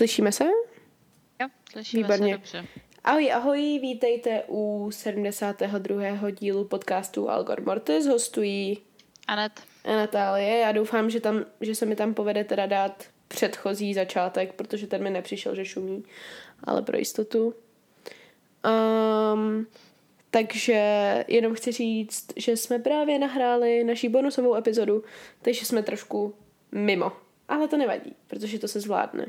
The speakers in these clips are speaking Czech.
Slyšíme se? Jo, slyšíme Výborně. se dobře. Ahoj, ahoj, vítejte u 72. dílu podcastu Algor Mortis. Hostují Anet, a Natálie. Já doufám, že, tam, že se mi tam povede teda dát předchozí začátek, protože ten mi nepřišel, že šumí, ale pro jistotu. Um, takže jenom chci říct, že jsme právě nahráli naší bonusovou epizodu, takže jsme trošku mimo. Ale to nevadí, protože to se zvládne.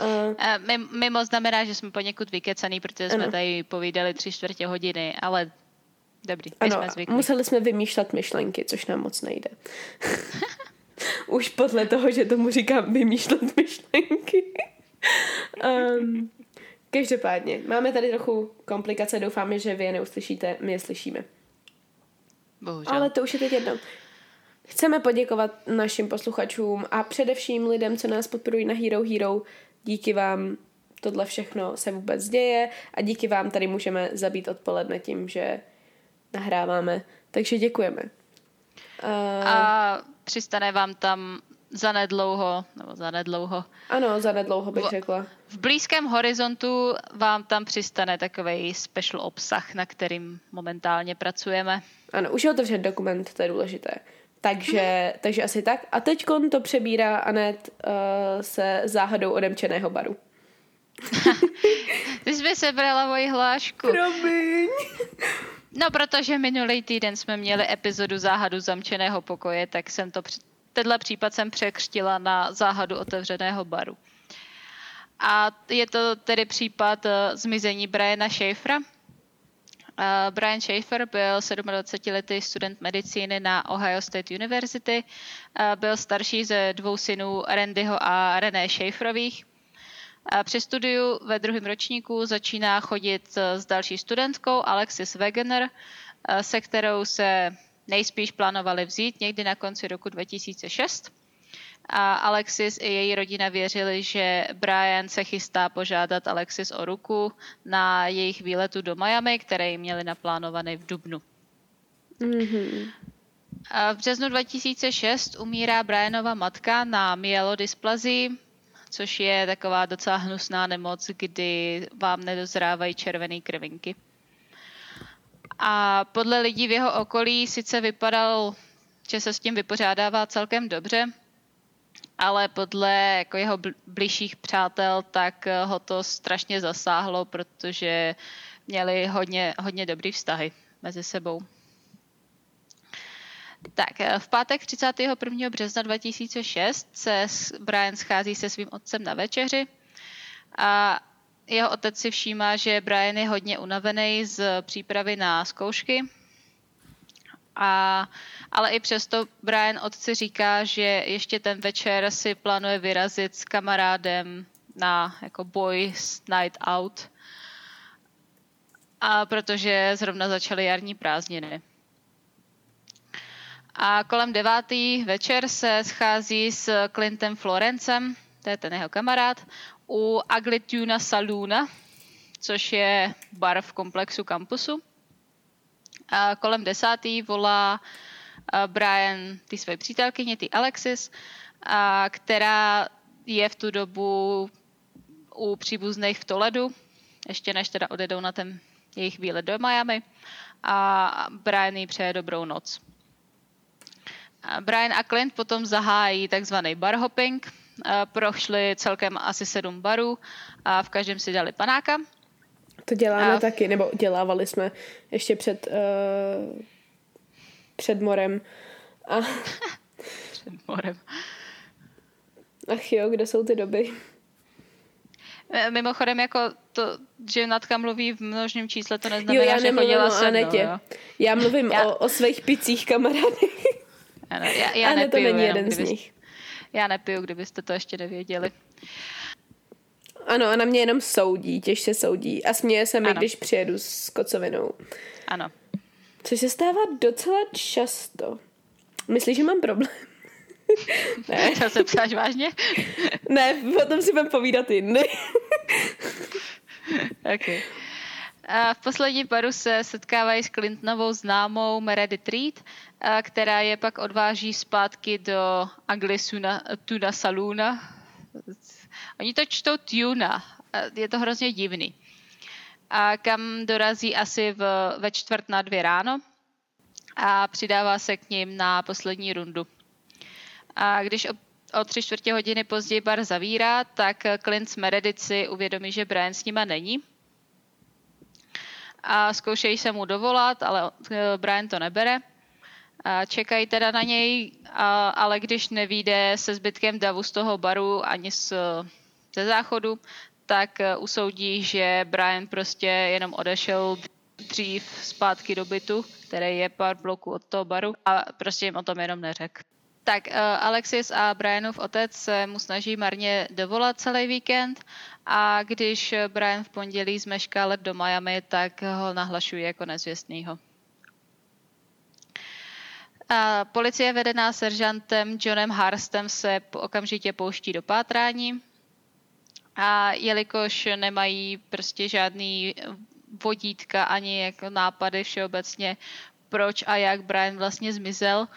Uh, a my, mimo znamená, že jsme poněkud vykecaný, protože jsme Ano. tady povídali tři čtvrtě hodiny, ale dobrý, my ano, jsme zvyklí. museli jsme vymýšlet myšlenky, což nám moc nejde. Už podle toho, že tomu říkám vymýšlet myšlenky. um, každopádně, máme tady trochu komplikace, doufáme, že vy je neuslyšíte, my je slyšíme. Bohužel. Ale to už je teď jedno. Chceme poděkovat našim posluchačům a především lidem, co nás podporují na Hero Hero. Díky vám tohle všechno se vůbec děje a díky vám tady můžeme zabít odpoledne tím, že nahráváme. Takže děkujeme. Uh, A přistane vám tam zanedlouho, nebo zanedlouho, ano, za nedlouho bych řekla. v blízkém horizontu vám tam přistane takový special obsah, na kterým momentálně pracujeme. Ano, už je otevřen dokument, to je důležité. Takže, takže asi tak. A teď to přebírá Anet uh, se záhadou odemčeného baru. Ty jsi mi sebrala moji hlášku. Promiň. No, protože minulý týden jsme měli epizodu záhadu zamčeného pokoje, tak jsem to, tenhle případ jsem překřtila na záhadu otevřeného baru. A je to tedy případ eh, zmizení Briana Schaeffera. Brian Schaeffer byl 27-letý student medicíny na Ohio State University. Byl starší ze dvou synů Randyho a René Schaefferových. A Při studiu ve druhém ročníku začíná chodit s další studentkou Alexis Wegener, se kterou se nejspíš plánovali vzít někdy na konci roku 2006. A Alexis i její rodina věřili, že Brian se chystá požádat Alexis o ruku na jejich výletu do Miami, který měli naplánovaný v Dubnu. Mm-hmm. A V březnu 2006 umírá Brianova matka na myelodysplazii, což je taková docela hnusná nemoc, kdy vám nedozrávají červené krvinky. A podle lidí v jeho okolí sice vypadal, že se s tím vypořádává celkem dobře, ale podle jako jeho bl- blížších přátel, tak eh, ho to strašně zasáhlo, protože měli hodně, hodně dobrý vztahy mezi sebou. Tak, eh, v pátek 31. března 2006 se Brian schází se svým otcem na večeři a jeho otec si všímá, že Brian je hodně unavený z přípravy na zkoušky, a, ale i přesto Brian otci říká, že ještě ten večer si plánuje vyrazit s kamarádem na jako boys night out, a protože zrovna začaly jarní prázdniny. A kolem devátý večer se schází s Clintem Florencem, to je ten jeho kamarád, u Aglituna Saloona, což je bar v komplexu kampusu. A kolem desátý volá a, Brian ty své přítelkyně, ty Alexis, a, která je v tu dobu u příbuzných v Toledu, ještě než teda odjedou na ten jejich výlet do Miami a Brian jí přeje dobrou noc. Brian a Clint potom zahájí takzvaný bar hopping. A Prošli celkem asi sedm barů a v každém si dali panáka. To děláme A- taky, nebo dělávali jsme ještě před, uh, před morem. A, Před morem. ach jo, kde jsou ty doby? E, Mimochodem, jako to, že Natka mluví v množném čísle, to Jo, neznamená, já že chodila se mnou, jo. Já mluvím Já- O, o svých picích kamarádech. Ano, já, já to nepiju, není jenom jeden z nich. Já nepiju, kdybyste to ještě nevěděli. Ano, a na mě jenom soudí, těžce soudí. A směje se mi, Ano. když přijedu s kocovinou. Ano. Což se stává docela často. Myslíš, že mám problém? ne, To se ptáš vážně? ne, potom si budeme povídat jindy. Okay. A v posledním baru se setkávají s Clintonovou známou Meredith Reed, která je pak odváží zpátky do Anglisuna Tuna Saluna. Oni to čtou Tuna. Je to hrozně divný. A kam dorazí asi v, ve čtvrt na dvě ráno a přidává se k ním na poslední rundu. A když o, o tři čtvrtě hodiny později bar zavírá, tak Clint s Meredith si uvědomí, že Brian s nima není. A zkoušejí se mu dovolat, ale eh, Brian to nebere. A čekají teda na něj, a, ale když nevíde se zbytkem davu z toho baru ani z, ze záchodu, tak eh, usoudí, že Brian prostě jenom odešel dřív zpátky do bytu, který je pár bloků od toho baru a prostě jim o tom jenom neřekl. Tak uh, Alexis a Brianův otec se mu snaží marně dovolat celý víkend a když Brian v pondělí zmešká let do Miami, tak ho nahlašují jako nezvěstnýho. A policie vedená seržantem Johnem Harstem se okamžitě pouští do pátrání a jelikož nemají prostě žádný vodítka ani jako nápady všeobecně, proč a jak Brian vlastně zmizel,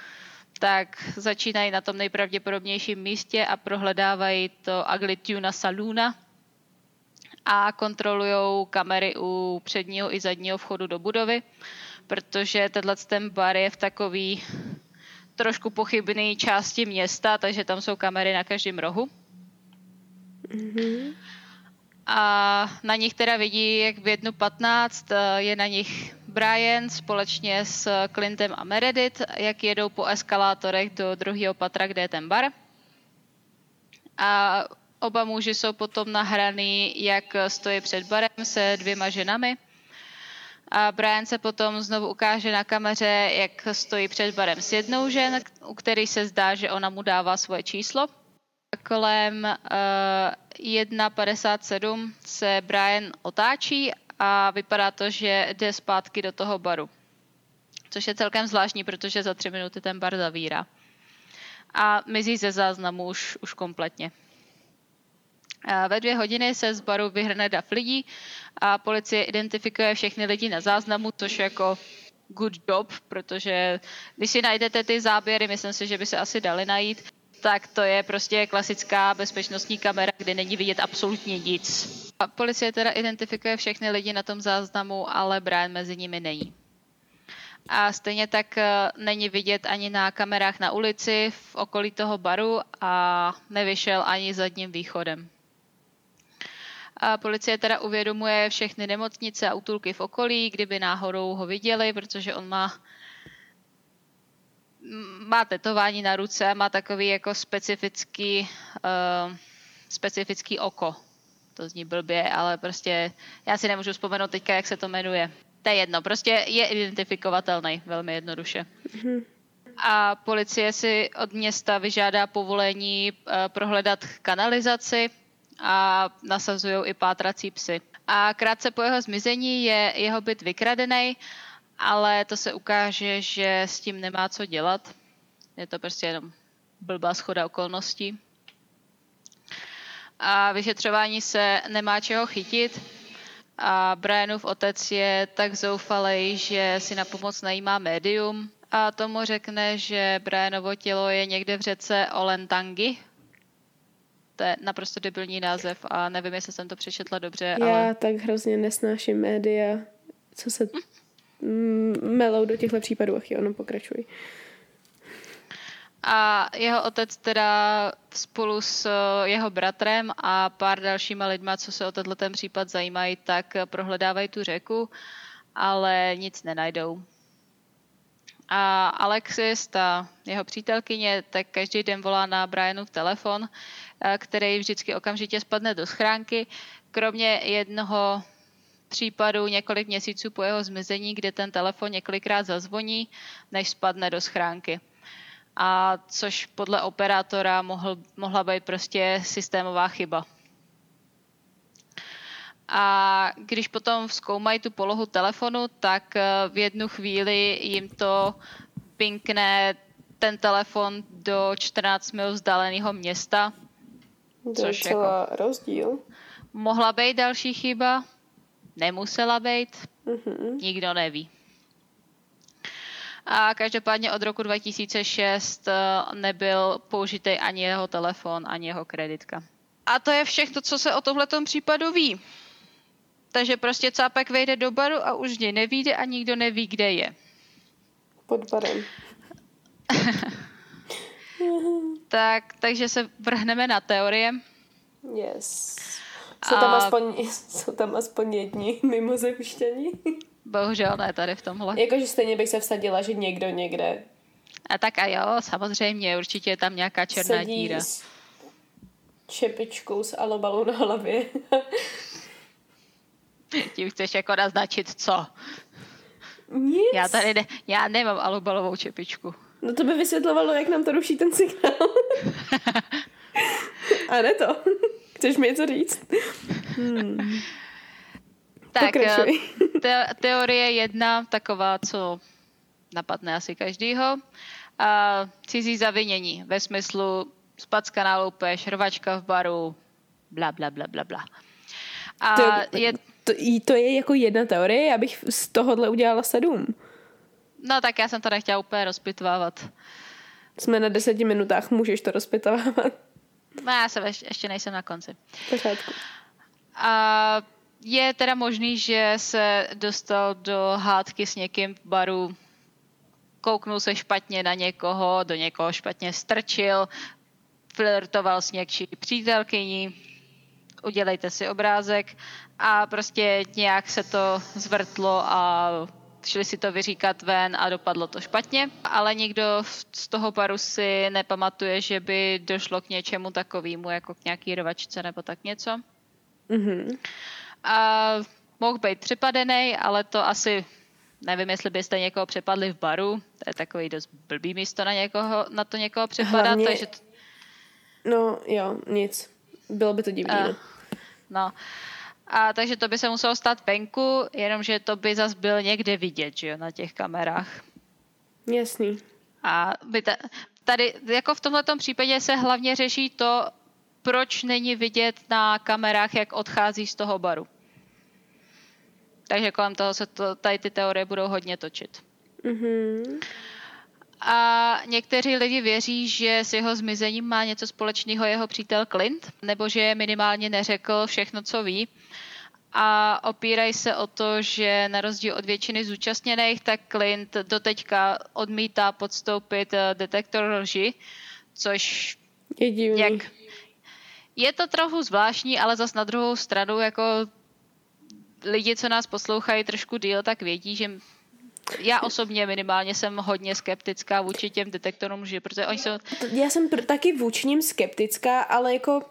tak začínají na tom nejpravděpodobnějším místě a prohledávají to Ugly Tuna Saluna a kontrolují kamery u předního i zadního vchodu do budovy, protože tenhle ten bar je v takový trošku pochybný části města, takže tam jsou kamery na každém rohu. A na nich teda vidí, jak v 1.15 eh, je na nich Brian společně s Clintem a Meredith, jak jedou po eskalátorech do druhého patra, kde je ten bar. A oba muži jsou potom nahraný, jak stojí před barem se dvěma ženami. A Brian se potom znovu ukáže na kameře, jak stojí před barem s jednou žen, u který se zdá, že ona mu dává svoje číslo. Kolem uh, 1.57 se Brian otáčí a vypadá to, že jde zpátky do toho baru. Což je celkem zvláštní, protože za tři minuty ten bar zavírá. A mizí ze záznamu už, už kompletně. A Ve dvě hodiny se z baru vyhrne dav lidí a policie identifikuje všechny lidi na záznamu, což jako good job, protože když si najdete ty záběry, myslím si, že by se asi dali najít, tak to je prostě klasická bezpečnostní kamera, kde není vidět absolutně nic. A policie teda identifikuje všechny lidi na tom záznamu, ale Brian mezi nimi není. A stejně tak eh, není vidět ani na kamerách na ulici v okolí toho baru a nevyšel ani zadním východem. A policie teda uvědomuje všechny nemocnice a útulky v okolí, kdyby náhodou ho viděli, protože on má má tetování na ruce, má takový jako specifický, uh, specifický oko. To zní blbě, ale prostě já si nemůžu vzpomenout teďka, jak se to jmenuje. To je jedno, prostě je identifikovatelný velmi jednoduše. A policie si od města vyžádá povolení uh, prohledat kanalizaci a nasazují i pátrací psy. A krátce po jeho zmizení je jeho byt vykradený, ale to se ukáže, že s tím nemá co dělat. Je to prostě jenom blbá schoda okolností. A vyšetřování se nemá čeho chytit. A Brianův otec je tak zoufalej, že si na pomoc najímá médium a tomu řekne, že Brianovo tělo je někde v řece Olentangi. To je naprosto debilní název a nevím, jestli jsem to přečetla dobře, Já ale tak hrozně nesnáším média, co se mm, melou do těchto případů. Ach jo, no pokračuj. A jeho otec teda spolu s eh, jeho bratrem a pár dalšíma lidma, co se o tenhle ten případ zajímají, tak eh, prohledávají tu řeku, ale nic nenajdou. A Alexis, ta jeho přítelkyně, tak každý den volá na Brianův telefon, eh, který vždycky okamžitě spadne do schránky, kromě jednoho případu několik měsíců po jeho zmizení, kde ten telefon několikrát zazvoní, než spadne do schránky a což podle operátora mohl, mohla být prostě systémová chyba. A když potom zkoumají tu polohu telefonu, tak eh, v jednu chvíli jim to pinkne ten telefon do 14 mil vzdáleného města. Je celá jako rozdíl. Mohla být další chyba, nemusela být, mm-hmm. nikdo neví. A každopádně od roku 2006 eh, nebyl použitý ani jeho telefon, ani jeho kreditka. A to je všechno, co se o tomhle případu ví. Takže prostě cápek vejde do baru a už něj nevíde a nikdo neví, kde je. Pod barem. tak, takže se vrhneme na teorie. Yes. Jsou tam, a... aspoň, jsou tam aspoň jedni mimozemštění? Bohužel ne tady v tomhle. Jakože stejně bych se vsadila, že někdo někde. A tak a jo, samozřejmě, určitě je tam nějaká černá Sedí díra. S čepičkou s alobalou na hlavě. Tím chceš jako naznačit co? Nic. Já tady ne, já nemám alobalovou čepičku. No to by vysvětlovalo, jak nám to ruší ten signál. a ne to. Chceš mi něco říct? Hmm. Tak, eh, te- teorie jedna, taková, co napadne asi každýho. A cizí zavinění ve smyslu spackaná loupež, rvačka v baru, bla, bla, bla, bla, bla. A to, je... To, to je jako jedna teorie, já bych z tohohle udělala sedm. No tak já jsem to nechtěla úplně rozpitvávat. Jsme na deseti minutách, můžeš to rozpitvávat. No já jsem ještě, ještě nejsem na konci. Pořádku. A je teda možný, že se dostal do hádky s někým v baru, kouknul se špatně na někoho, do někoho špatně strčil, flirtoval s někčí přítelkyní, udělejte si obrázek a prostě nějak se to zvrtlo a šli si to vyříkat ven a dopadlo to špatně, ale nikdo z toho paru si nepamatuje, že by došlo k něčemu takovému, jako k nějaký rovačce nebo tak něco. Mm-hmm. A mohl být přepadený, ale to asi nevím, jestli byste někoho přepadli v baru, to je takový dost blbý místo na, někoho, na to někoho přepadat, Hlavně... takže... To... No jo, nic. Bylo by to divné. Uh, no. A takže to by se muselo stát venku, jenomže to by zas byl někde vidět, že jo, na těch kamerách. Jasný. A by ta, tady, jako v tomto případě se hlavně řeší to, proč není vidět na kamerách, jak odchází z toho baru. Takže kolem toho se to, tady ty teorie budou hodně točit. Mm-hmm. A někteří lidi věří, že s jeho zmizením má něco společného jeho přítel Clint, nebo že minimálně neřekl všechno, co ví. A opírají se o to, že na rozdíl od většiny zúčastněných, tak Clint doteďka odmítá podstoupit eh, detektor lži, což je divný. Jak, je to trochu zvláštní, ale zas na druhou stranu jako lidi, co nás poslouchají trošku díl, tak vědí, že já osobně minimálně jsem hodně skeptická vůči těm detektorům že protože oni jsou... Já jsem pr- taky vůči ním skeptická, ale jako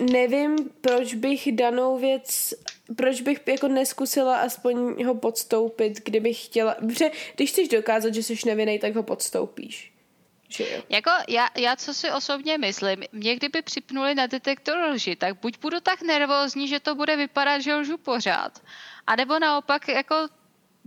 nevím, proč bych danou věc, proč bych jako neskusila aspoň ho podstoupit, kdybych chtěla, protože když chceš dokázat, že jsi nevinný, tak ho podstoupíš. Že. Jako já, já, co si osobně myslím, mě kdyby připnuli na detektor lži, tak buď budu tak nervózní, že to bude vypadat, že lžu pořád, a nebo naopak jako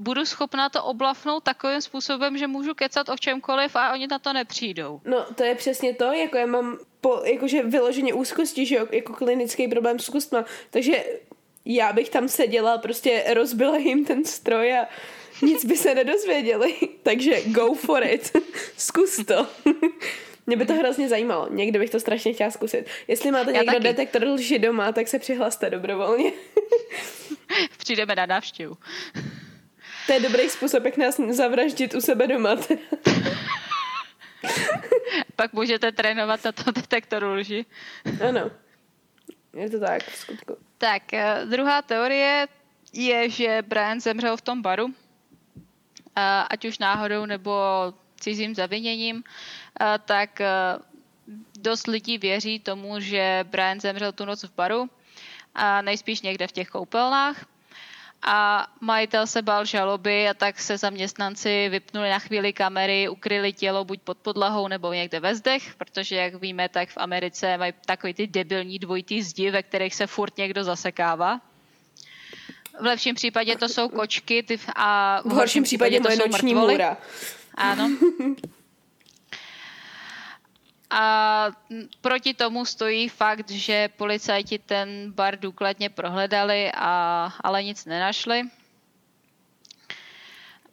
budu schopná to oblafnout takovým způsobem, že můžu kecat o čemkoliv a oni na to nepřijdou. No, to je přesně to, jako já mám po, jakože vyloženě úzkosti, že jo, jako klinický problém s úzkostma, takže já bych tam seděla, prostě rozbila jim ten stroj a nic by se nedozvěděli, takže go for it, zkus to. Mě by to hrozně zajímalo. Někdy bych to strašně chtěla zkusit. Jestli máte někdo taky. detektor lži doma, tak se přihlaste dobrovolně. Přijdeme na návštěvu. To je dobrý způsob, jak nás zavraždit u sebe doma. Pak můžete trénovat na to detektoru lži. Ano. Je to tak, v skutku. Tak, eh, druhá teorie je, že Brian zemřel v tom baru ať už náhodou nebo cizím zaviněním, tak dost lidí věří tomu, že Brian zemřel tu noc v baru a nejspíš někde v těch koupelnách. A majitel se bál žaloby a tak se zaměstnanci vypnuli na chvíli kamery, ukryli tělo buď pod podlahou nebo někde ve zdech, protože jak víme, tak v Americe mají takový ty debilní dvojitý zdi, ve kterých se furt někdo zasekává. v lepším případě to jsou kočky ty, a v, v horším případě, případě to jsou noční mrtvoly. můra. Ano. A proti tomu stojí fakt, že policajti ten bar důkladně prohledali, a, ale nic nenašli.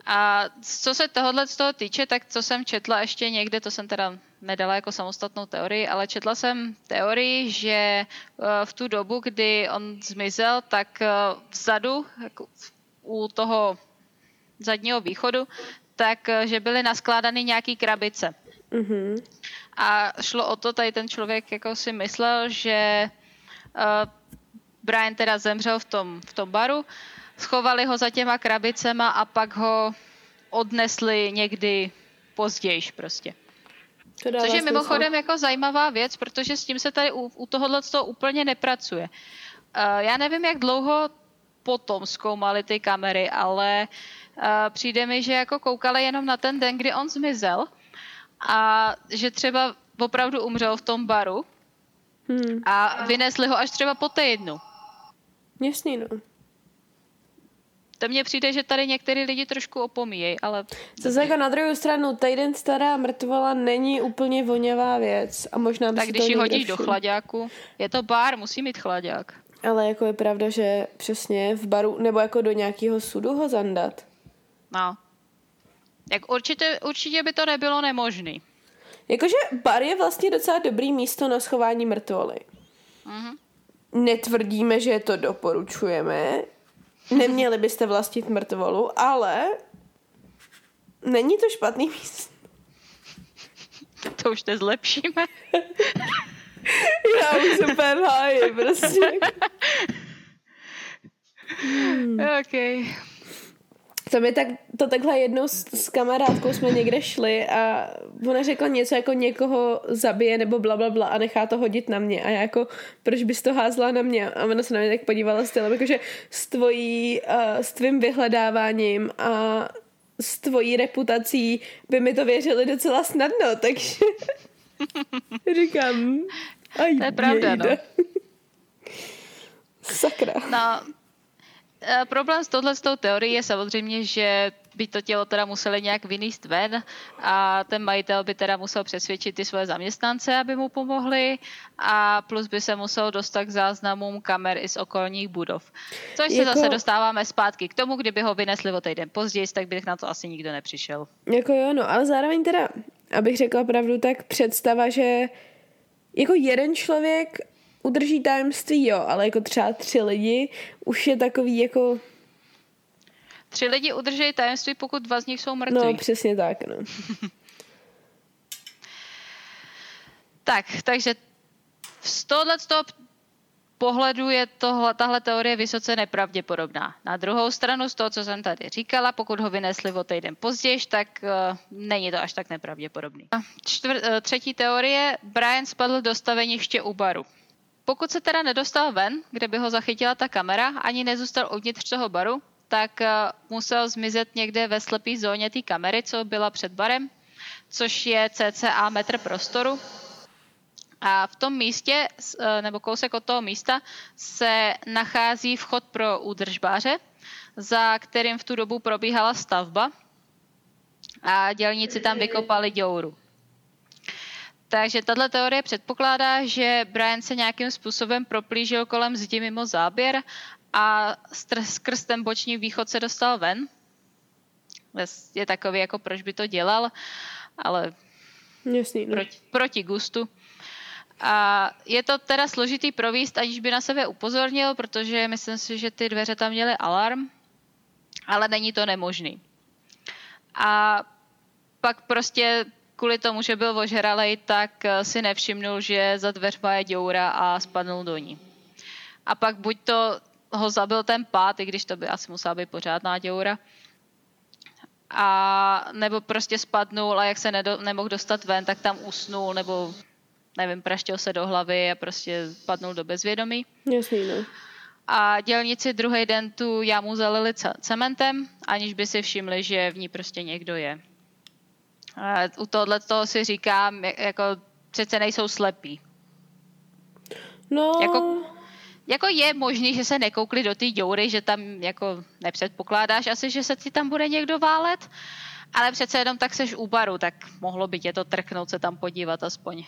A co se tohohle z toho týče, tak co jsem četla ještě někde, to jsem teda nedala jako samostatnou teorii, ale četla jsem teorii, že eh, v tu dobu, kdy on zmizel, tak eh, vzadu, jako u toho zadního východu, tak eh, že byly naskládány nějaký krabice. Mm-hmm. A šlo o to, tady ten člověk jako si myslel, že uh, Brian teda zemřel v tom, v tom baru, schovali ho za těma krabicema a pak ho odnesli někdy později prostě. To Což je mimochodem jako zajímavá věc, protože s tím se tady u, u tohohle toho úplně nepracuje. Uh, já nevím, jak dlouho potom zkoumali ty kamery, ale uh, přijde mi, že jako koukali jenom na ten den, kdy on zmizel a že třeba opravdu umřel v tom baru hmm. a vynesli ho až třeba po týdnu. Jasný, no. To mně přijde, že tady některý lidi trošku opomíjejí, ale... Zase jako na druhou stranu, týden stará mrtvola není úplně vonavá věc a možná by Tak když ji hodíš do chladáku, je to bar, musí mít chladák. Ale jako je pravda, že přesně v baru, nebo jako do nějakého sudu ho zandat. No. Jak určitě, určitě by to nebylo nemožný. Jakože bar je vlastně docela dobrý místo na schování mrtvoly. Mm-hmm. Netvrdíme, že to doporučujeme, Neměli byste vlastnit mrtvolu, ale není to špatný místo. To už nezlepšíme. Já už super háji, prostě. Hmm. OK. To mi tak, to takhle jednou s, s kamarádkou jsme někde šli a ona řekla něco jako někoho zabije nebo bla, bla, bla a nechá to hodit na mě a já jako, proč bys to házla na mě a ona se na mě tak podívala s tím, jakože s tvojí, uh, s tvým vyhledáváním a s tvojí reputací by mi to věřili docela snadno, takže říkám, aj to je pravda, no. Sakra. No, problém s tohle s tou teorií je samozřejmě, že by to tělo teda museli nějak vyníst ven a ten majitel by teda musel přesvědčit ty svoje zaměstnance, aby mu pomohli a plus by se musel dostat k záznamům kamer i z okolních budov. Což jako... se zase dostáváme zpátky k tomu, kdyby ho vynesli o týden později, tak bych na to asi nikdo nepřišel. Jako jo, no, ale zároveň teda, abych řekla pravdu, tak představa, že jako jeden člověk udrží tajemství, jo, ale jako třeba tři lidi už je takový jako... Tři lidi udrží tajemství, pokud dva z nich jsou mrtví. No, přesně tak, no. tak, takže z tohohle toho pohledu je tohle, tahle teorie vysoce nepravděpodobná. Na druhou stranu, z toho, co jsem tady říkala, pokud ho vynesli o týden později, tak uh, není to až tak nepravděpodobný. Čtvr, uh, třetí teorie, Brian spadl do staveniště u baru. Pokud se teda nedostal ven, kde by ho zachytila ta kamera, ani nezůstal uvnitř toho baru, tak eh, musel zmizet někde ve slepé zóně té kamery, co byla před barem, což je cca metr prostoru. A v tom místě, eh, nebo kousek od toho místa, se nachází vchod pro údržbáře, za kterým v tu dobu probíhala stavba a dělníci tam vykopali děuru. Takže tato teorie předpokládá, že Brian se nějakým způsobem proplížil kolem zdi mimo záběr a skrz ten boční východ se dostal ven. Je takový, jako proč by to dělal, ale Jasný, no. proti, proti gustu. A je to teda složitý províst, aniž by na sebe upozornil, protože myslím si, že ty dveře tam měly alarm, ale není to nemožný. A pak prostě kvůli tomu, že byl ožralej, tak eh, si nevšimnul, že za dveřma je děura a spadnul do ní. A pak buď to ho zabil ten pád, i když to by asi musela být pořádná děura, a nebo prostě spadnul a jak se nedo, nemohl dostat ven, tak tam usnul, nebo nevím, praštil se do hlavy a prostě spadnul do bezvědomí. Jasný, no. A dělníci druhý den tu jámu zalili cementem, aniž by si všimli, že v ní prostě někdo je u tohle toho si říkám, jako přece nejsou slepí. No... Jako, jako je možný, že se nekoukli do té děury, že tam jako nepředpokládáš asi, že se ti tam bude někdo válet, ale přece jenom tak seš u baru, tak mohlo by tě to trknout se tam podívat aspoň.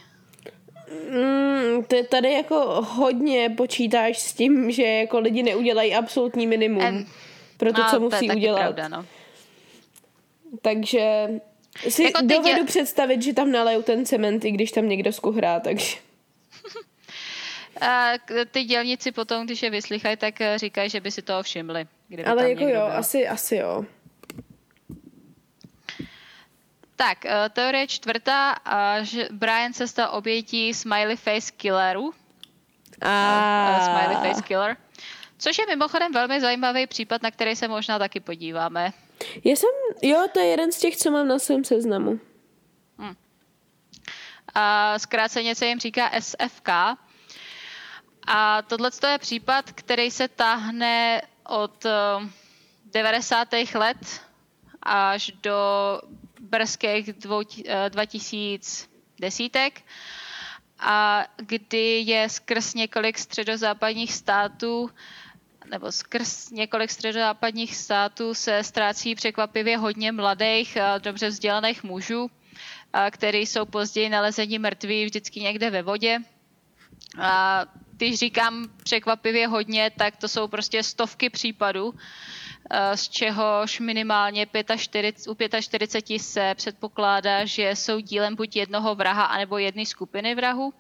Mm, ty tady jako hodně počítáš s tím, že jako lidi neudělají absolutní minimum en, pro to, no, co musí to je udělat. Pravda, no. Takže si jako dovedu dě... představit, že tam nalejou ten cement, i když tam někdo skuhrá, takže... A ty dělníci potom, když je vyslychají, tak eh, říkají, že by si toho všimli. Ale jako jo, byl. asi, asi jo. Tak, eh, teorie čtvrtá, že Brian se stal obětí smiley face killeru. A... Eh, smiley face killer. Což je mimochodem velmi zajímavý případ, na který se možná taky podíváme. Já jsem, jo, to je jeden z těch, co mám na svém seznamu. Hmm. A zkráceně se jim říká SFK. A tohle je případ, který se táhne od 90. Eh, let až do brzkých 2010 eh, a kdy je skrz několik středozápadních států nebo skrz několik středozápadních států se ztrácí překvapivě hodně mladých, dobře vzdělaných mužů, který jsou později nalezeni mrtví vždycky někde ve vodě. A když říkám překvapivě hodně, tak to jsou prostě stovky případů, z čehož minimálně 45, u 45 se předpokládá, že jsou dílem buď jednoho vraha, anebo jedné skupiny vrahů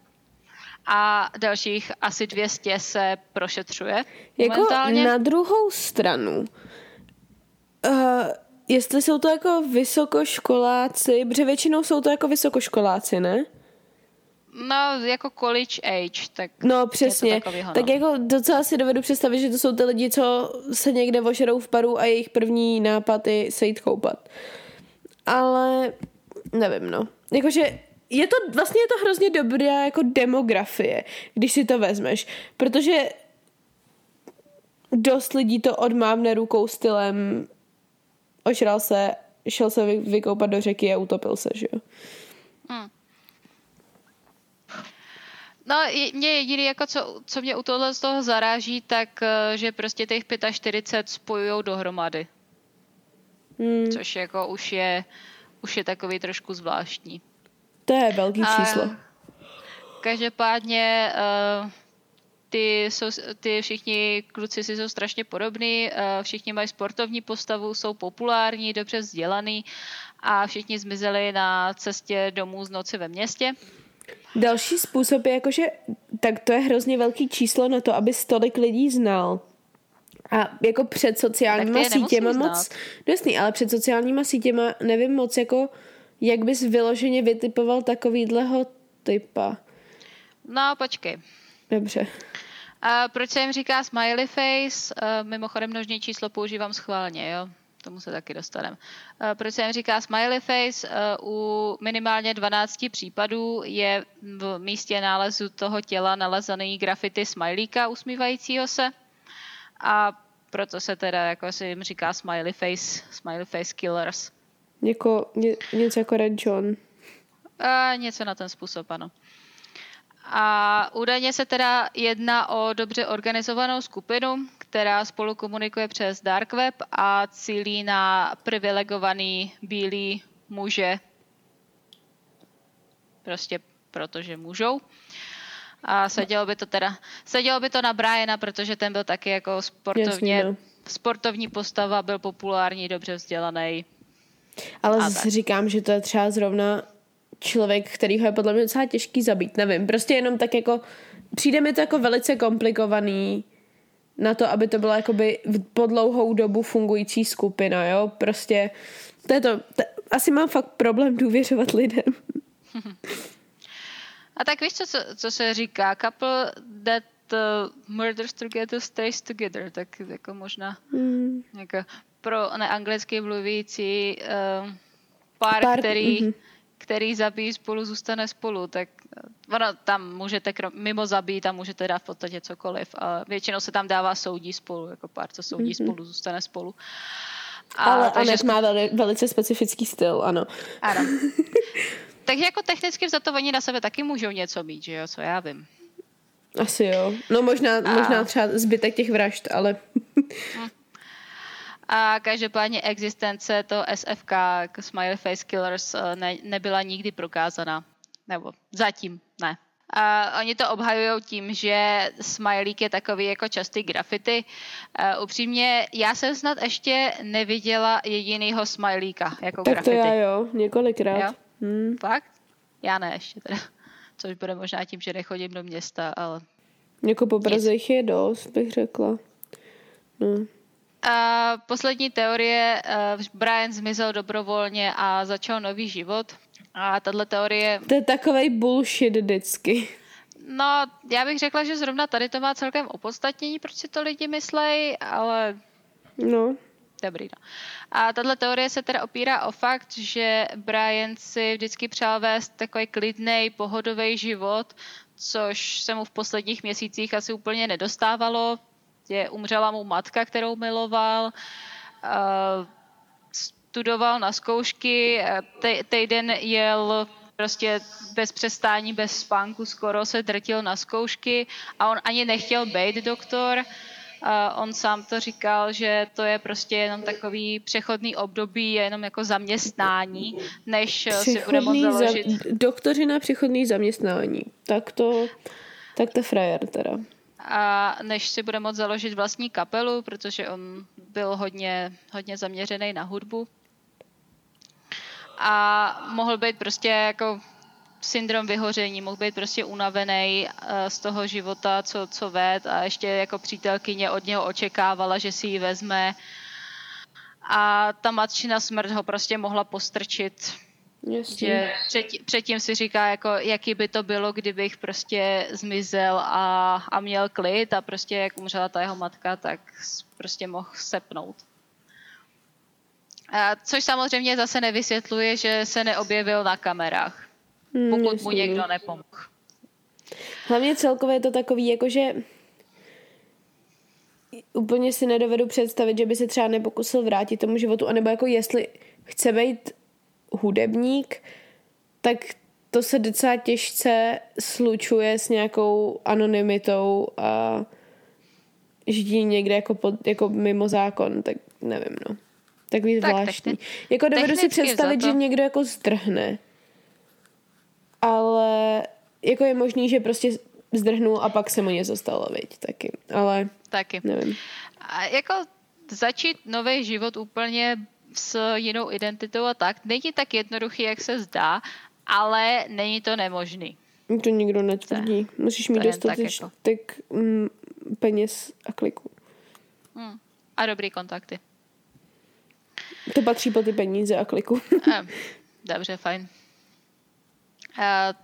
a dalších asi 200 se prošetřuje jako momentálně. na druhou stranu, uh, jestli jsou to jako vysokoškoláci, protože většinou jsou to jako vysokoškoláci, ne? No, jako college age, tak No, přesně. Takovýho, no. Tak jako docela si dovedu představit, že to jsou ty lidi, co se někde ožerou v paru a jejich první nápad je se jít koupat. Ale nevím, no. Jakože je to, vlastně je to hrozně dobrá jako demografie, když si to vezmeš, protože dost lidí to odmávne rukou stylem ožral se, šel se vykoupat do řeky a utopil se, že jo. Hmm. No, mě jediný, jako co, co mě u tohle z toho zaráží, tak eh, že prostě těch 45 spojují dohromady. Hmm. Což jako už je, už je takový trošku zvláštní. To je velký a číslo. Každopádně uh, ty, jsou, ty všichni kluci si jsou strašně podobní, uh, všichni mají sportovní postavu, jsou populární, dobře vzdělaný a všichni zmizeli na cestě domů z noci ve městě. Další způsob je jakože, tak to je hrozně velký číslo na to, aby tolik lidí znal. A jako před sociálníma sítěma moc, no jasný, ale před sociálníma sítěma nevím moc jako jak bys vyloženě vytipoval takovýhleho typa? No, počkej. Dobře. A proč se jim říká smiley face? Mimochodem množní číslo používám schválně, jo? Tomu se taky dostaneme. Proč se jim říká smiley face? U minimálně 12 případů je v místě nálezu toho těla nalezený grafity smajlíka usmívajícího se. A proto se teda jako se jim říká smiley face, smiley face killers. Jako, ně, něco jako Red John. A, něco na ten způsob, ano. A údajně se teda jedná o dobře organizovanou skupinu, která spolu komunikuje přes dark web a cílí na privilegovaný bílý muže. Prostě protože můžou. A sedělo by to teda, sedělo by to na Briana, protože ten byl taky jako sportovně, Jasně, no. sportovní postava, byl populární, dobře vzdělaný, ale a zase tak. říkám, že to je třeba zrovna člověk, který je podle mě docela těžký zabít, nevím. Prostě jenom tak jako, přijde mi to jako velice komplikovaný na to, aby to byla jakoby po dlouhou dobu fungující skupina, jo. Prostě to je to, to asi mám fakt problém důvěřovat lidem. A tak víš, co, co se říká? Couple that uh, murders together stays together, tak jako možná hmm. jako pro neanglicky mluvící uh, pár, pár, který, mm-hmm. který zabíjí spolu, zůstane spolu, tak eh, ono tam můžete krom, mimo zabít a můžete dát v podstatě cokoliv. A většinou se tam dává soudí spolu, jako pár, co soudí mm-hmm. spolu, zůstane spolu. A, Ale takže... Anet má veli, velice specifický styl, ano. Ano. takže jako technicky za to oni na sebe taky můžou něco mít, že jo, co já vím. Asi jo. No možná, a... možná třeba zbytek těch vražd, ale... A každopádně existence toho SFK, Smiley Face Killers, eh, ne, nebyla nikdy prokázaná. Nebo zatím ne. A oni to obhajují tím, že smajlík je takový jako častý graffiti. Uh, upřímně, já jsem snad ještě neviděla jedinýho smajlíka jako tak graffiti. Tak to já jo, několikrát. Jo? Hmm. Fakt? Já ne ještě teda. Což bude možná tím, že nechodím do města, ale... Jako po Praze jich je dost, bych řekla. No. A poslední teorie, uh, Brian zmizel dobrovolně a začal nový život. A tahle teorie... To je takový bullshit vždycky. No, já bych řekla, že zrovna tady to má celkem opodstatnění, proč si to lidi myslejí, ale... No. Dobrý, no. A tahle teorie se teda opírá o fakt, že Brian si vždycky přál vést takový klidný, pohodový život, což se mu v posledních měsících asi úplně nedostávalo. Je, umřela mu matka, kterou miloval. Uh, studoval na zkoušky, te, týden jel prostě bez přestání, bez spánku, skoro se drtil na zkoušky a on ani nechtěl být doktor. Uh, on sám to říkal, že to je prostě jenom takový přechodný období, jenom jako zaměstnání, než přechodný si bude moct založit... Za... Doktoři na přechodný zaměstnání. Tak to, tak to frajer teda. A než si bude moct založit vlastní kapelu, protože on byl hodně, hodně zaměřený na hudbu a mohl být prostě jako syndrom vyhoření, mohl být prostě unavený eh, z toho života, co, co ved a ještě jako přítelkyně od něho očekávala, že si ji vezme a ta matčina smrt ho prostě mohla postrčit. Jasně. Že před, předtím si říká, jako, jaký by to bylo, kdybych prostě zmizel a, a měl klid a prostě jak umřela ta jeho matka, tak prostě mohl sepnout. Což samozřejmě zase nevysvětluje, že se neobjevil na kamerách, hmm, pokud mu někdo nepomohl. Hlavně celkově je to takový, jakože úplně si nedovedu představit, že by se třeba nepokusil vrátit tomu životu, anebo jako jestli chce být hudebník, tak to se docela těžce slučuje s nějakou anonymitou a žití někde jako, pod, jako mimo zákon, tak nevím, no. Takový tak, zvláštní. Tak, jako dovedu si představit, že někdo jako zdrhne. Ale jako je možný, že prostě zdrhnul a pak se mu něco stalo, viď, taky. Ale taky. nevím. A jako začít nový život úplně s jinou identitou a tak, není tak jednoduchý, jak se zdá, ale není to nemožný. To nikdo netvrdí. Musíš mít dostatek tak jako. mm, peněz a kliku. Hmm. A dobrý kontakty. To patří po ty peníze a kliku. Dobře, fajn. A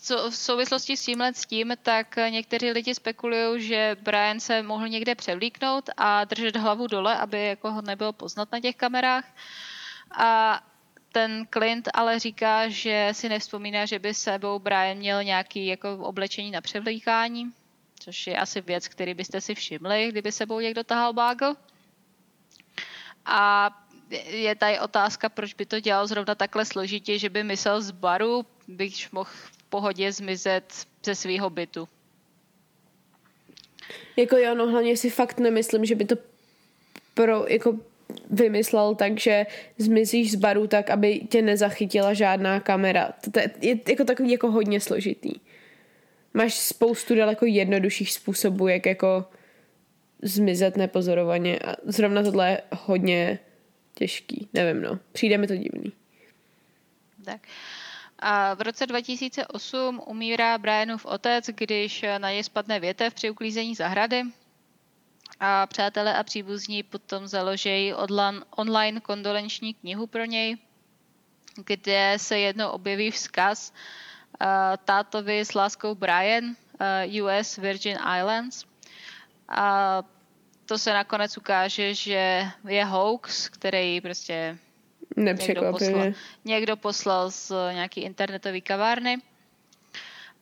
co v souvislosti s tímhle s tím, tak někteří lidi spekulují, že Brian se mohl někde převlíknout a držet hlavu dole, aby jako ho nebylo poznat na těch kamerách. A ten Clint ale říká, že si nevzpomíná, že by sebou Brian měl nějaký jako oblečení na převlíkání, což je asi věc, který byste si všimli, kdyby sebou někdo tahal bágl. A je tady otázka, proč by to dělal zrovna takhle složitě, že by myslel z baru, bych mohl pohodě zmizet ze svého bytu. Jako jo, no hlavně si fakt nemyslím, že by to pro, jako vymyslel tak, že zmizíš z baru tak, aby tě nezachytila žádná kamera. To je, je jako takový jako hodně složitý. Máš spoustu daleko jednodušších způsobů, jak jako zmizet nepozorovaně a zrovna tohle je hodně těžký. Nevím, no. Přijde mi to divný. Tak. A v roce 2008 umírá Brianův otec, když na něj spadne větev při uklízení zahrady. A přátelé a příbuzní potom založí online kondolenční knihu pro něj, kde se jednou objeví vzkaz uh, tátovi s láskou Brian, uh, US Virgin Islands. A to se nakonec ukáže, že je hoax, který prostě někdo poslal, někdo poslal z nějaký internetový kavárny.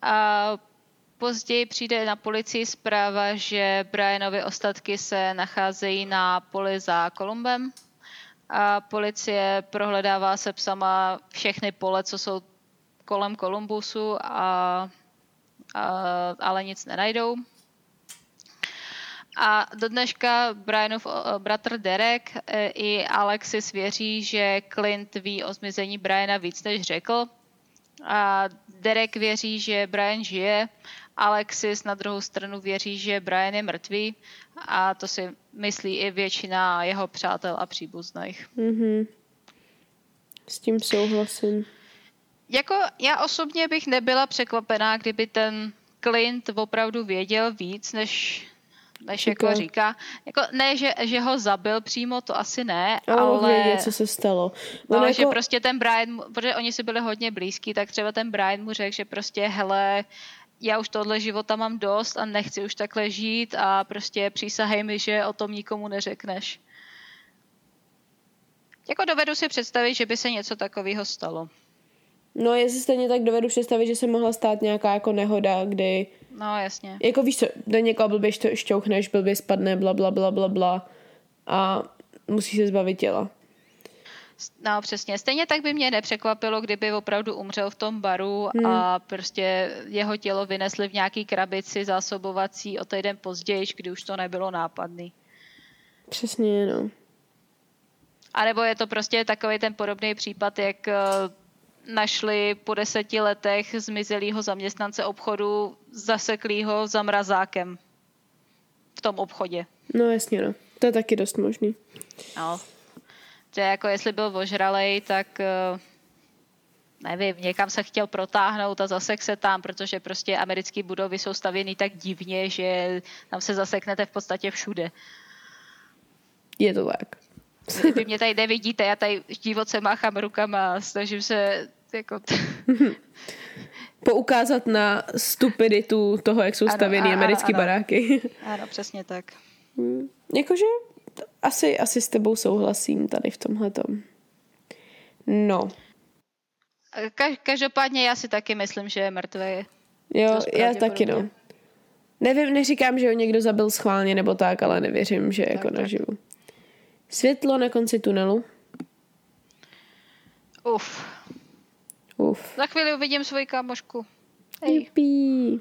A později přijde na policii zpráva, že Brianovy ostatky se nacházejí na poli za Kolumbem. A policie prohledává se psama všechny pole, co jsou kolem Kolumbusu a ale nic nenajdou. A do dneška Brianův bratr Derek e, i Alexis věří, že Clint ví o zmizení Briana víc, než řekl. A Derek věří, že Brian žije, Alexis na druhou stranu věří, že Brian je mrtvý a to si myslí i většina jeho přátel a příbuzných. Mm-hmm. S tím souhlasím. Jako já osobně bych nebyla překvapená, kdyby ten Clint opravdu věděl víc, než než Říká. jako říká. Jako, ne, že, že ho zabil přímo, to asi ne, ale... ale vědět, co se stalo. No, jako... že prostě ten Brian, protože oni si byli hodně blízký, tak třeba ten Brian mu řekl, že prostě hele, já už tohle života mám dost a nechci už takhle žít a prostě přísahej mi, že o tom nikomu neřekneš. Jako dovedu si představit, že by se něco takového stalo. No, jestli stejně tak dovedu představit, že se mohla stát nějaká jako nehoda, kdy... No, jasně. Jako víš co, do někoho blbě šťouchneš, blbě spadne, bla, bla, bla, bla, bla a musí se zbavit těla. No přesně. Stejně tak by mě nepřekvapilo, kdyby opravdu umřel v tom baru hmm. a prostě jeho tělo vynesli v nějaký krabici zásobovací o týden později, kdy už to nebylo nápadný. Přesně, no. A nebo je to prostě takový ten podobný případ, jak eh, našli po deseti letech zmizelého zaměstnance obchodu zaseklýho za mrazákem v tom obchodě. No jasně, no. To je taky dost možný. No. To je jako jestli byl ožralej, tak eh, nevím, někam se chtěl protáhnout a zasek se tam, protože prostě americké budovy jsou stavěny tak divně, že tam se zaseknete v podstatě všude. Je to tak. Vy mě tady nevidíte, já tady divoce máchám rukama a snažím se jako... Poukázat na stupiditu toho, jak jsou stavěny americké baráky. Ano, přesně tak. Hmm. Jakože asi, asi s tebou souhlasím tady v tomhle. No. Každopádně já si taky myslím, že je mrtvý. Jo, já taky no. Nevím, neříkám, že ho někdo zabil schválně nebo tak, ale nevěřím, že je jako naživu. Světlo na konci tunelu. Uf. Uf. Za chvíli uvidím svoji kámošku. Hej. Um,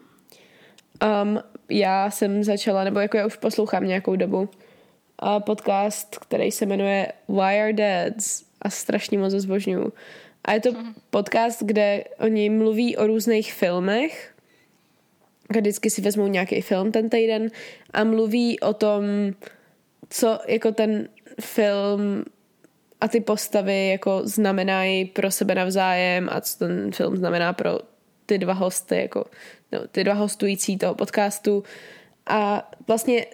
já jsem začala, nebo jako já už poslouchám nějakou dobu, a podcast, který se jmenuje Why Are Dads a strašně moc zbožňuju. A je to mm-hmm. podcast, kde oni mluví o různých filmech. Vždycky si vezmou nějaký film ten týden a mluví o tom, co jako ten film a ty postavy jako znamenají pro sebe navzájem a co ten film znamená pro ty dva hosty, jako no, ty dva hostující toho podcastu. A vlastně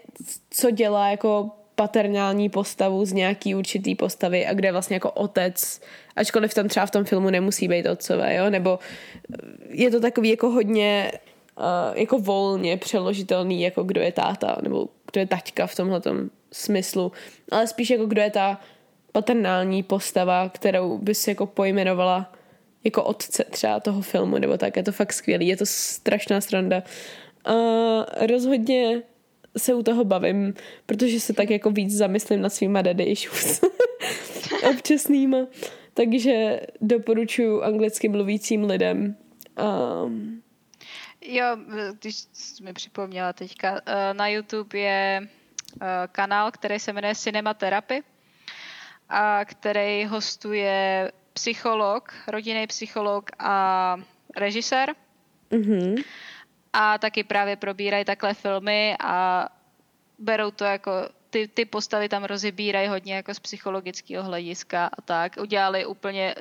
co dělá jako paternální postavu z nějaký určitý postavy a kde vlastně jako otec, ačkoliv tam třeba v tom filmu nemusí být otcové, jo, nebo je to takový jako hodně uh, jako volně přeložitelný, jako kdo je táta, nebo kdo je taťka v tomhle smyslu, ale spíš jako kdo je ta paternální postava, kterou bys jako pojmenovala jako otce třeba toho filmu, nebo tak, je to fakt skvělý, je to strašná stranda. A rozhodně se u toho bavím, protože se tak jako víc zamyslím nad svýma daddy issues občasnýma. Takže doporučuji anglicky mluvícím lidem. Um, jo, když jsi mi připomněla teďka, eh, na YouTube je eh, kanál, který se jmenuje Cinema Therapy a který hostuje psycholog, rodinný psycholog a režisér. Mm-hmm a taky právě probírají takhle filmy a berou to jako ty, ty postavy tam rozebírají hodně jako z psychologického hlediska a tak. Udělali úplně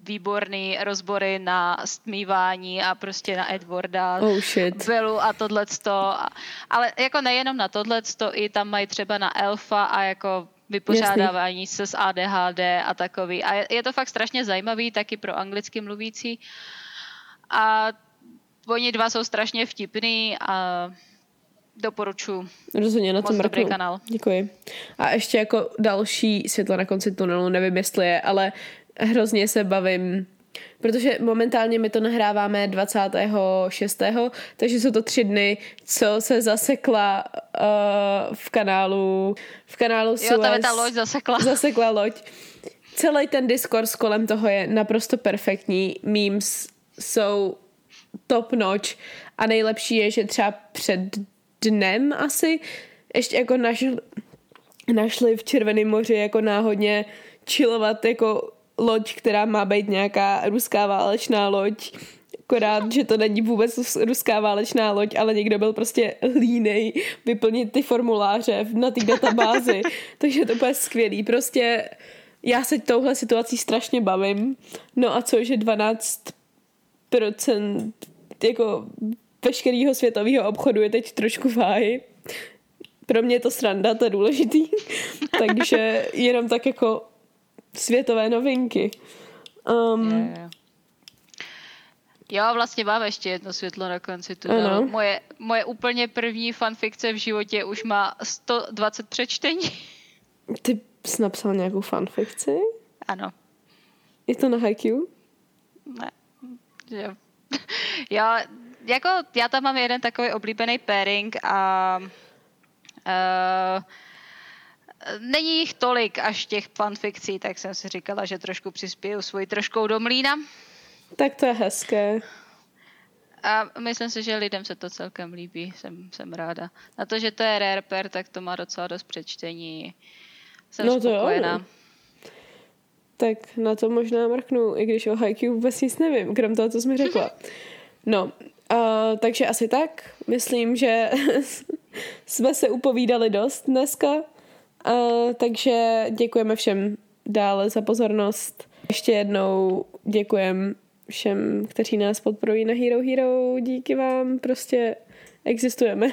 výborný rozbory na stmívání a prostě na Edwarda, oh, shit. A tohleto. Ale jako nejenom na tohleto, i tam mají třeba na Elfa a jako vypořádávání Jasný. se s ADHD a takový. A je, je to fakt strašně zajímavý, taky pro anglicky mluvící. A Oni dva jsou strašně vtipný a doporučuji. Rozhodně na tom dobrý kanál. Děkuji. A ještě jako další světlo na konci tunelu, nevím jestli je, ale hrozně se bavím Protože momentálně my to nahráváme 26. Takže jsou to tři dny, co se zasekla uh, v kanálu v kanálu Suez. Jo, tam ta loď zasekla. Zasekla loď. Celý ten diskurs kolem toho je naprosto perfektní. Memes jsou top notch A nejlepší je, že třeba před dnem asi ještě jako našli, našli v Červeném moři jako náhodně chillovat jako loď, která má být nějaká ruská válečná loď. Akorát, že to není vůbec ruská válečná loď, ale někdo byl prostě línej vyplnit ty formuláře na té databázi. Takže to bude skvělý. Prostě já se touhle situací strašně bavím. No a co, že 12% jako veškerého světového obchodu je teď trošku váhy. Pro mě je to sranda, to je důležitý. Takže jenom tak jako světové novinky. Um, Je, je. Jo, vlastně mám ještě jedno světlo na konci tunelu. Moje, moje úplně první fanfikce v životě už má 120 přečtení. ty jsi napsal nějakou fanfikci? Ano, Je to na Haikyuu? ne. Jo. jo, jako já tam mám jeden takový oblíbený pairing a uh, není jich tolik až těch fanfikcí, tak jsem si říkala, že trošku přispěju svoji troškou do mlína. Tak to je hezké. A myslím si, že lidem se to celkem líbí, jsem, jsem ráda. Na to, že to je rare pair, tak to má docela dost přečtení. Jsem No to jo, spokojená. no. Tak na to možná mrknu, i když o Haikyuu vůbec nic nevím, krom toho, co jsi mi řekla. No, uh, takže asi tak. Myslím, že jsme se upovídali dost dneska. Uh, takže děkujeme všem dále za pozornost. Ještě jednou děkujem všem, kteří nás podporují na Hero Hero. Díky vám, prostě existujeme.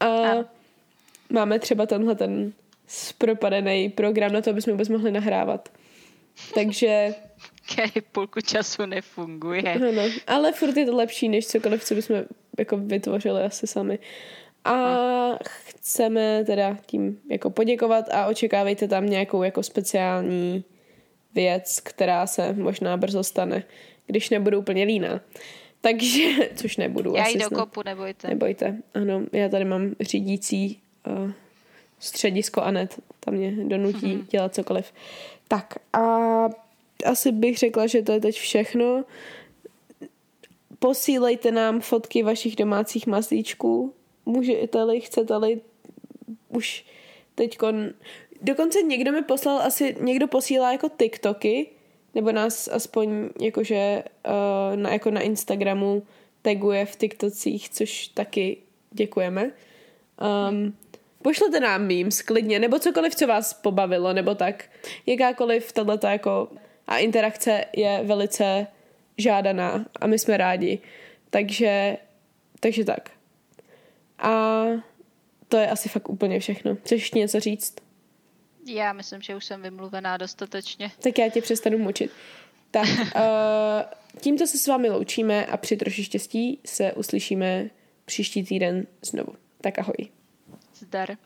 A Ano. máme třeba tenhle ten zpropadený program na to, aby jsme vůbec mohli nahrávat. Takže, Který půlku času nefunguje. ano, ale furt je to lepší, než cokoliv, co bychom jako vytvořili asi sami. A chceme teda tím jako poděkovat a očekávejte tam nějakou jako speciální věc, která se možná brzo stane, když nebudu úplně líná. Takže, což nebudu Já asi jí do snad. kopu, nebojte. Nebojte, ano, já tady mám řídící uh, středisko Anet, tam mě donutí Mhm. dělat cokoliv. Tak a asi bych řekla, že to je teď všechno. Posílejte nám fotky vašich domácích mazlíčků. Můžete-li, chcete-li, už teďkon... Dokonce někdo mi poslal, asi někdo posílá jako TikToky, nebo nás aspoň jakože uh, na, jako na Instagramu taguje v TikTocích, což taky děkujeme. Um, pošlete nám memes klidně, nebo cokoliv, co vás pobavilo, nebo tak. Jakákoliv tato jako a interakce je velice žádaná a my jsme rádi. Takže, takže tak. A to je asi fakt úplně všechno. Chceš ještě něco říct? Já myslím, že už jsem vymluvená dostatečně. Tak já tě přestanu mučit. Tak, uh, tímto se s vámi loučíme a při troši štěstí se uslyšíme příští týden znovu. Tak ahoj. Zdar.